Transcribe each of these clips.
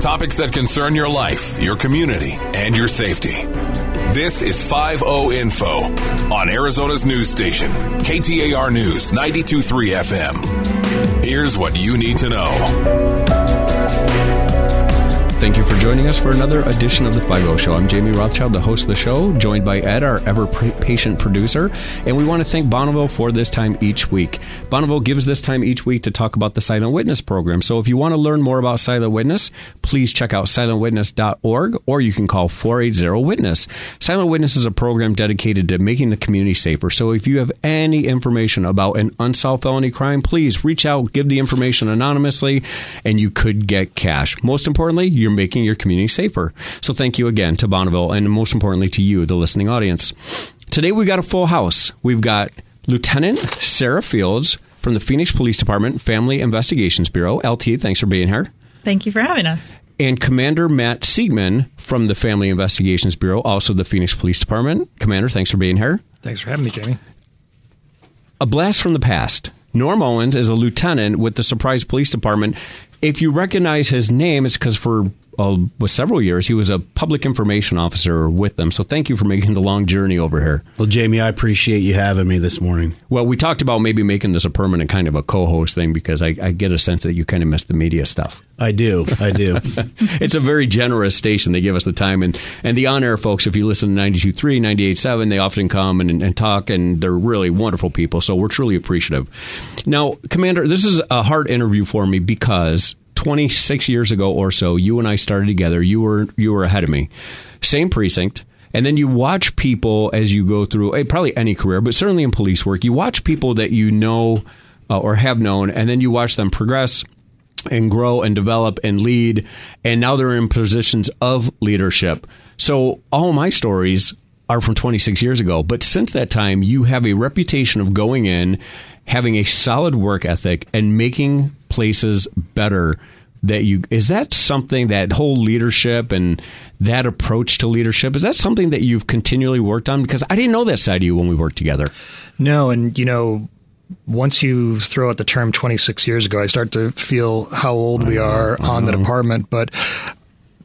Topics that concern your life, your community, and your safety. This is 5 Info on Arizona's news station, KTAR News 923 FM. Here's what you need to know. Thank you for joining us for another edition of the 5 Show. I'm Jamie Rothschild, the host of the show, joined by Ed, our ever patient producer. And we want to thank Bonneville for this time each week. Bonneville gives this time each week to talk about the Silent Witness program. So if you want to learn more about Silent Witness, please check out silentwitness.org or you can call 480 Witness. Silent Witness is a program dedicated to making the community safer. So if you have any information about an unsolved felony crime, please reach out, give the information anonymously, and you could get cash. Most importantly, you're you're making your community safer. So thank you again to Bonneville and most importantly to you, the listening audience. Today we've got a full house. We've got Lieutenant Sarah Fields from the Phoenix Police Department Family Investigations Bureau. LT, thanks for being here. Thank you for having us. And Commander Matt Siemen from the Family Investigations Bureau, also the Phoenix Police Department. Commander, thanks for being here. Thanks for having me, Jamie. A blast from the past. Norm Owens is a lieutenant with the Surprise Police Department. If you recognize his name, it's because for uh, with several years. He was a public information officer with them. So thank you for making the long journey over here. Well, Jamie, I appreciate you having me this morning. Well, we talked about maybe making this a permanent kind of a co-host thing because I, I get a sense that you kind of miss the media stuff. I do. I do. it's a very generous station. They give us the time. And, and the on air folks, if you listen to 92.3, 98.7, they often come and, and talk, and they're really wonderful people. So we're truly appreciative. Now, Commander, this is a hard interview for me because 26 years ago or so, you and I started together. You were you were ahead of me. Same precinct. And then you watch people as you go through eh, probably any career, but certainly in police work, you watch people that you know uh, or have known, and then you watch them progress and grow and develop and lead. And now they're in positions of leadership. So all my stories are from 26 years ago. But since that time, you have a reputation of going in, having a solid work ethic, and making places better that you is that something that whole leadership and that approach to leadership is that something that you've continually worked on because I didn't know that side of you when we worked together. No, and you know once you throw out the term 26 years ago, I start to feel how old we are on the department. But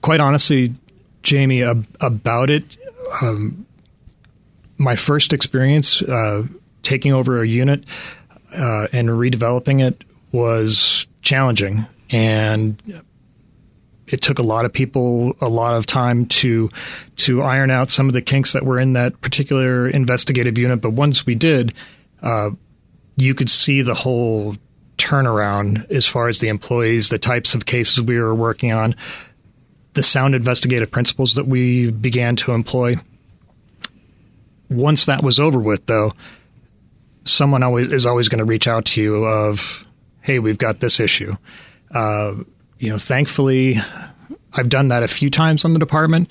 quite honestly, Jamie, ab- about it, um, my first experience uh, taking over a unit uh, and redeveloping it was challenging, and it took a lot of people a lot of time to to iron out some of the kinks that were in that particular investigative unit. But once we did, uh, you could see the whole turnaround as far as the employees, the types of cases we were working on, the sound investigative principles that we began to employ. Once that was over with, though, someone always is always going to reach out to you of hey, we've got this issue. Uh, you know, thankfully, I've done that a few times on the department,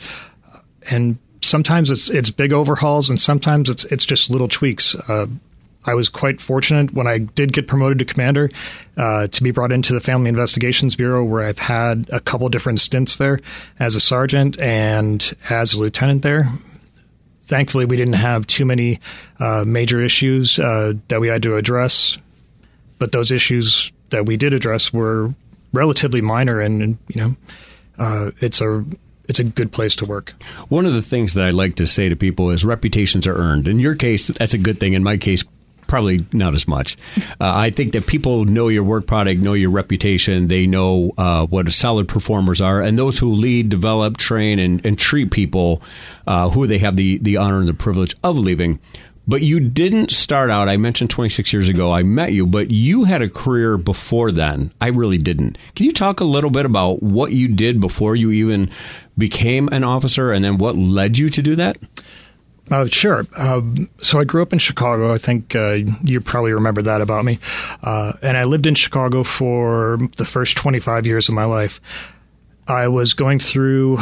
and sometimes it's it's big overhauls, and sometimes it's it's just little tweaks. Uh, I was quite fortunate when I did get promoted to commander uh, to be brought into the Family Investigations Bureau, where I've had a couple different stints there as a sergeant and as a lieutenant there. Thankfully, we didn't have too many uh, major issues uh, that we had to address but those issues that we did address were relatively minor, and, and you know, uh, it's a it's a good place to work. One of the things that I like to say to people is reputations are earned. In your case, that's a good thing. In my case, probably not as much. Uh, I think that people know your work product, know your reputation, they know uh, what solid performers are, and those who lead, develop, train, and, and treat people uh, who they have the, the honor and the privilege of leaving but you didn't start out. I mentioned 26 years ago I met you, but you had a career before then. I really didn't. Can you talk a little bit about what you did before you even became an officer and then what led you to do that? Uh, sure. Um, so I grew up in Chicago. I think uh, you probably remember that about me. Uh, and I lived in Chicago for the first 25 years of my life. I was going through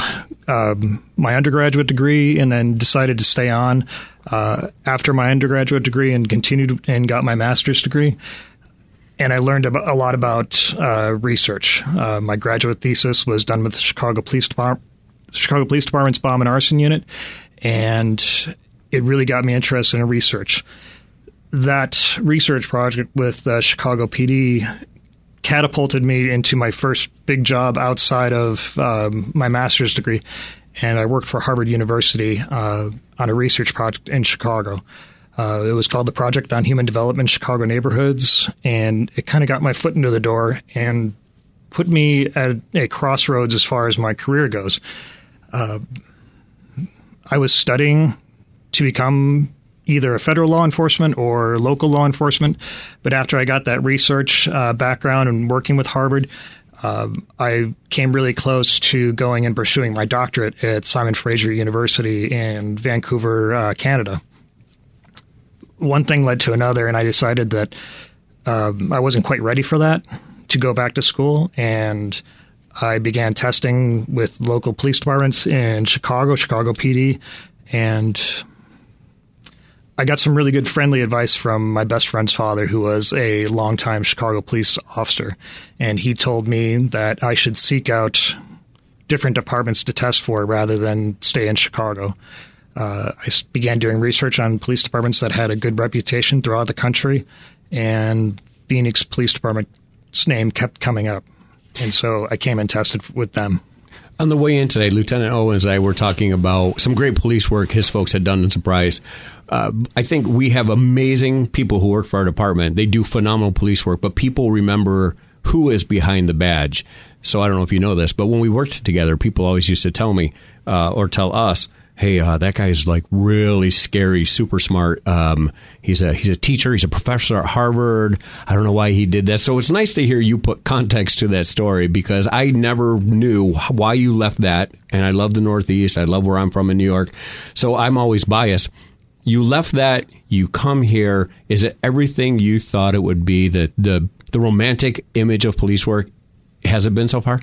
um, my undergraduate degree and then decided to stay on uh, after my undergraduate degree and continued and got my master's degree. And I learned a lot about uh, research. Uh, my graduate thesis was done with the Chicago Police Department, Chicago Police Department's Bomb and Arson Unit, and it really got me interested in research. That research project with uh, Chicago PD catapulted me into my first big job outside of um, my master's degree. And I worked for Harvard University uh, on a research project in Chicago. Uh, it was called the Project on Human Development Chicago Neighborhoods, and it kind of got my foot into the door and put me at a crossroads as far as my career goes. Uh, I was studying to become either a federal law enforcement or local law enforcement, but after I got that research uh, background and working with Harvard, uh, I came really close to going and pursuing my doctorate at Simon Fraser University in Vancouver, uh, Canada. One thing led to another, and I decided that um, I wasn't quite ready for that to go back to school, and I began testing with local police departments in Chicago, Chicago PD, and I got some really good friendly advice from my best friend's father, who was a longtime Chicago police officer. And he told me that I should seek out different departments to test for rather than stay in Chicago. Uh, I began doing research on police departments that had a good reputation throughout the country, and Phoenix Police Department's name kept coming up. And so I came and tested with them. On the way in today, Lieutenant Owens and I were talking about some great police work his folks had done in Surprise. Uh, I think we have amazing people who work for our department. They do phenomenal police work, but people remember who is behind the badge. So I don't know if you know this, but when we worked together, people always used to tell me uh, or tell us hey, uh, that guy's like really scary, super smart. Um, he's a he's a teacher, he's a professor at Harvard. I don't know why he did that. So it's nice to hear you put context to that story because I never knew why you left that. And I love the Northeast. I love where I'm from in New York. So I'm always biased. You left that. You come here. Is it everything you thought it would be? The the the romantic image of police work has it been so far?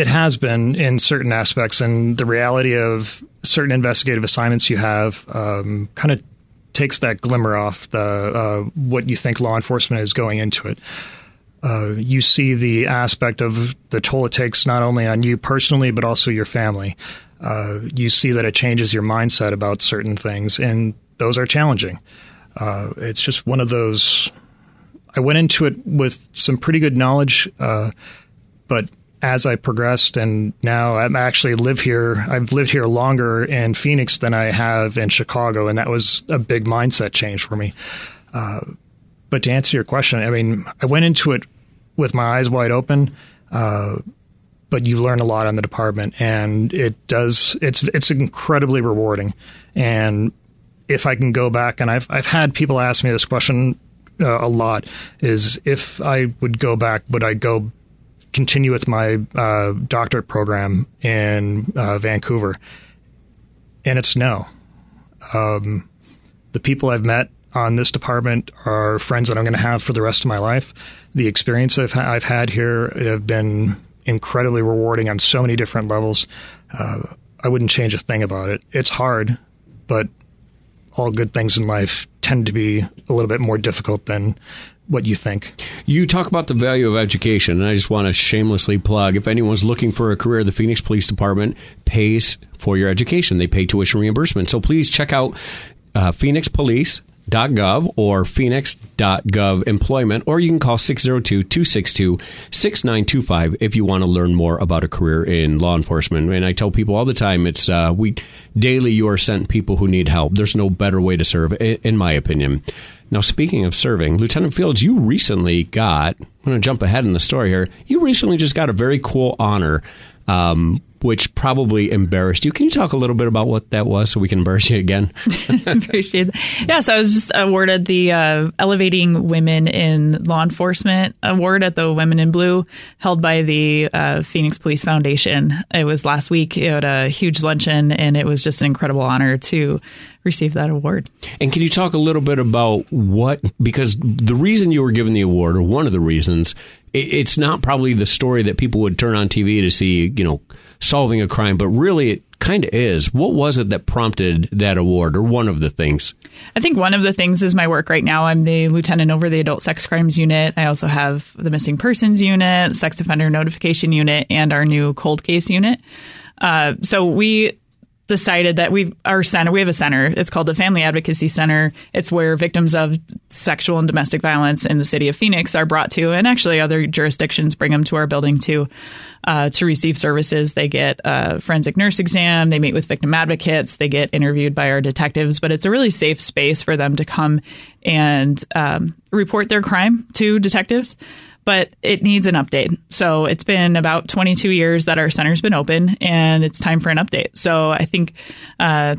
It has been in certain aspects, and the reality of certain investigative assignments you have um, kind of takes that glimmer off the uh, what you think law enforcement is going into it. Uh, you see the aspect of the toll it takes not only on you personally but also your family. Uh, you see that it changes your mindset about certain things, and those are challenging. Uh, it's just one of those. I went into it with some pretty good knowledge, uh, but as I progressed, and now I'm actually live here. I've lived here longer in Phoenix than I have in Chicago, and that was a big mindset change for me. Uh, but to answer your question, I mean, I went into it with my eyes wide open, uh, but you learn a lot on the department, and it does. It's it's incredibly rewarding, and if I can go back, and I've I've had people ask me this question uh, a lot, is if I would go back, would I go continue with my uh, doctorate program in uh, Vancouver? And it's no. Um, the people I've met on this department are friends that I'm going to have for the rest of my life. The experience I've, I've had here have been incredibly rewarding on so many different levels. Uh, I wouldn't change a thing about it. It's hard, but all good things in life tend to be a little bit more difficult than what you think. You talk about the value of education, and I just want to shamelessly plug if anyone's looking for a career, the Phoenix Police Department pays for your education. They pay tuition reimbursement. So please check out uh, Phoenix Police phoenix.gov or phoenix.gov employment, or you can call 602 262 6925 if you want to learn more about a career in law enforcement. And I tell people all the time, it's uh, we daily you are sent people who need help. There's no better way to serve, in my opinion. Now, speaking of serving, Lieutenant Fields, you recently got, I'm going to jump ahead in the story here, you recently just got a very cool honor um, which probably embarrassed you. Can you talk a little bit about what that was so we can embarrass you again? Appreciate that. Yeah, so I was just awarded the uh, Elevating Women in Law Enforcement Award at the Women in Blue held by the uh, Phoenix Police Foundation. It was last week at a huge luncheon, and it was just an incredible honor to receive that award. And can you talk a little bit about what, because the reason you were given the award, or one of the reasons, it's not probably the story that people would turn on TV to see, you know, solving a crime, but really it kind of is. What was it that prompted that award, or one of the things? I think one of the things is my work right now. I'm the lieutenant over the adult sex crimes unit. I also have the missing persons unit, sex offender notification unit, and our new cold case unit. Uh, so we decided that we our center we have a center. It's called the family advocacy center. It's where victims of sexual and domestic violence in the city of phoenix are brought to and actually other jurisdictions bring them to our building too uh, to receive services. They get a forensic nurse exam. They meet with victim advocates. They get interviewed by our detectives. But it's a really safe space for them to come and um, report their crime to detectives but it needs an update. So it's been about 22 years that our center's been open, and it's time for an update. So I think. Uh,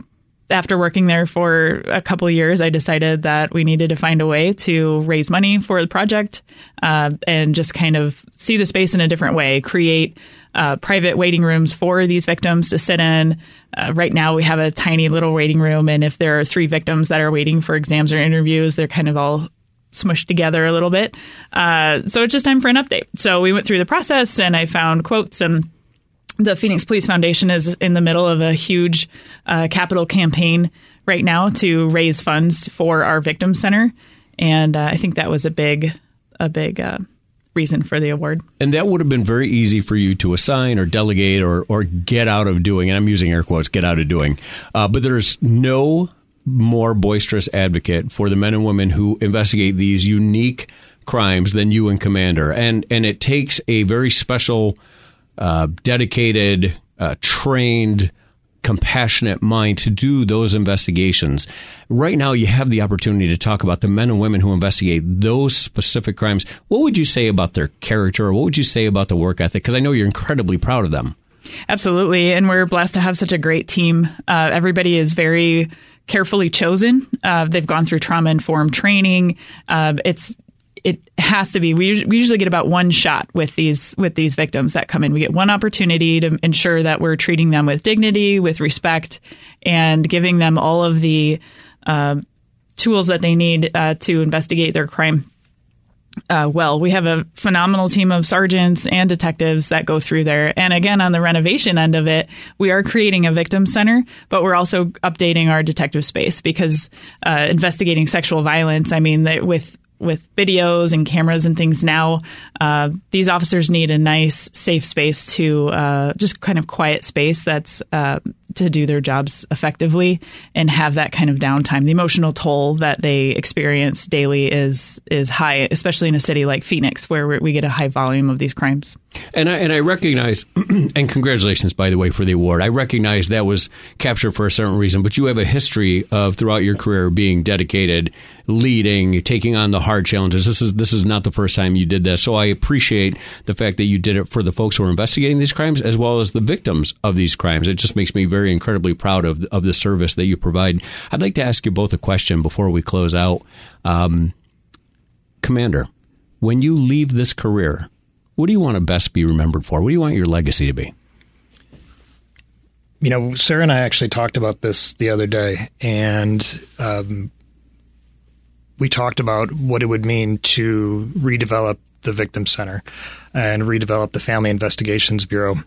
after working there for a couple years, I decided that we needed to find a way to raise money for the project uh, and just kind of see the space in a different way, create uh, private waiting rooms for these victims to sit in. Uh, right now, we have a tiny little waiting room, and if there are three victims that are waiting for exams or interviews, they're kind of all smushed together a little bit. Uh, so it's just time for an update. So we went through the process and I found quotes and the Phoenix Police Foundation is in the middle of a huge uh, capital campaign right now to raise funds for our victim center, and uh, I think that was a big, a big uh, reason for the award. And that would have been very easy for you to assign or delegate or or get out of doing. And I'm using air quotes, get out of doing. Uh, but there's no more boisterous advocate for the men and women who investigate these unique crimes than you and Commander. And and it takes a very special, uh, dedicated, uh, trained, compassionate mind to do those investigations. Right now, you have the opportunity to talk about the men and women who investigate those specific crimes. What would you say about their character? Or what would you say about the work ethic? Because I know you're incredibly proud of them. Absolutely, and we're blessed to have such a great team. Uh, everybody is very carefully chosen. Uh, they've gone through trauma informed training. Uh, it's it has to be. We, we usually get about one shot with these with these victims that come in. We get one opportunity to ensure that we're treating them with dignity, with respect, and giving them all of the uh, tools that they need uh, to investigate their crime uh, well. We have a phenomenal team of sergeants and detectives that go through there. And again, on the renovation end of it, we are creating a victim center, but we're also updating our detective space because uh, investigating sexual violence, I mean, with with videos and cameras and things now, uh, these officers need a nice, safe space to uh, just kind of quiet space that's uh, to do their jobs effectively and have that kind of downtime. The emotional toll that they experience daily is is high, especially in a city like Phoenix, where we get a high volume of these crimes. And I, and I recognize, and congratulations, by the way, for the award. I recognize that was captured for a certain reason, but you have a history of throughout your career being dedicated, leading, taking on the hard challenges. This is this is not the first time you did this, so I appreciate the fact that you did it for the folks who are investigating these crimes as well as the victims of these crimes. It just makes me very incredibly proud of of the service that you provide. I'd like to ask you both a question before we close out, um, Commander. When you leave this career, what do you want to best be remembered for? What do you want your legacy to be? You know, Sarah and I actually talked about this the other day, and um, we talked about what it would mean to redevelop the Victim Center and redevelop the Family Investigations Bureau.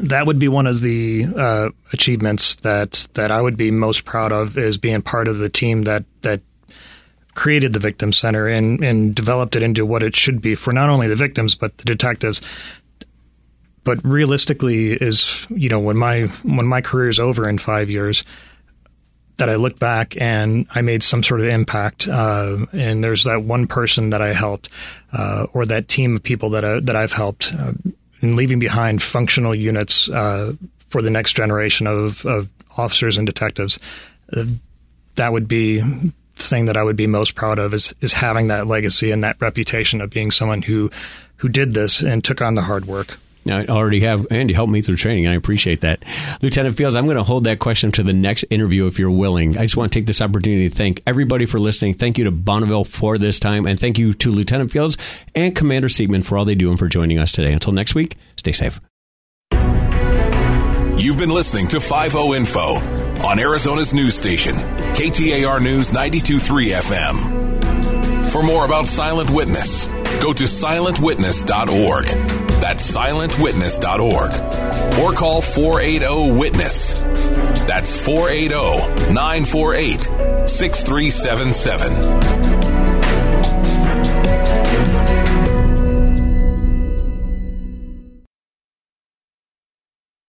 That would be one of the uh, achievements that that I would be most proud of is being part of the team that that created the victim center and and developed it into what it should be for not only the victims but the detectives. But realistically is you know when my when my career is over in 5 years that I look back and I made some sort of impact, uh, and there's that one person that I helped, uh, or that team of people that I, that I've helped. Uh, and leaving behind functional units uh, for the next generation of, of officers and detectives. Uh, that would be the thing that I would be most proud of is is having that legacy and that reputation of being someone who who did this and took on the hard work. I already have Andy help me through training. I appreciate that. Lieutenant Fields, I'm going to hold that question to the next interview if you're willing. I just want to take this opportunity to thank everybody for listening. Thank you to Bonneville for this time, and thank you to Lieutenant Fields and Commander Siemen for all they do and for joining us today. Until next week, stay safe. You've been listening to 50 Info on Arizona's news station, KTAR News 923 FM. For more about Silent Witness, go to silentwitness.org. That's silentwitness.org. Or call 480 Witness. That's 480 948 6377.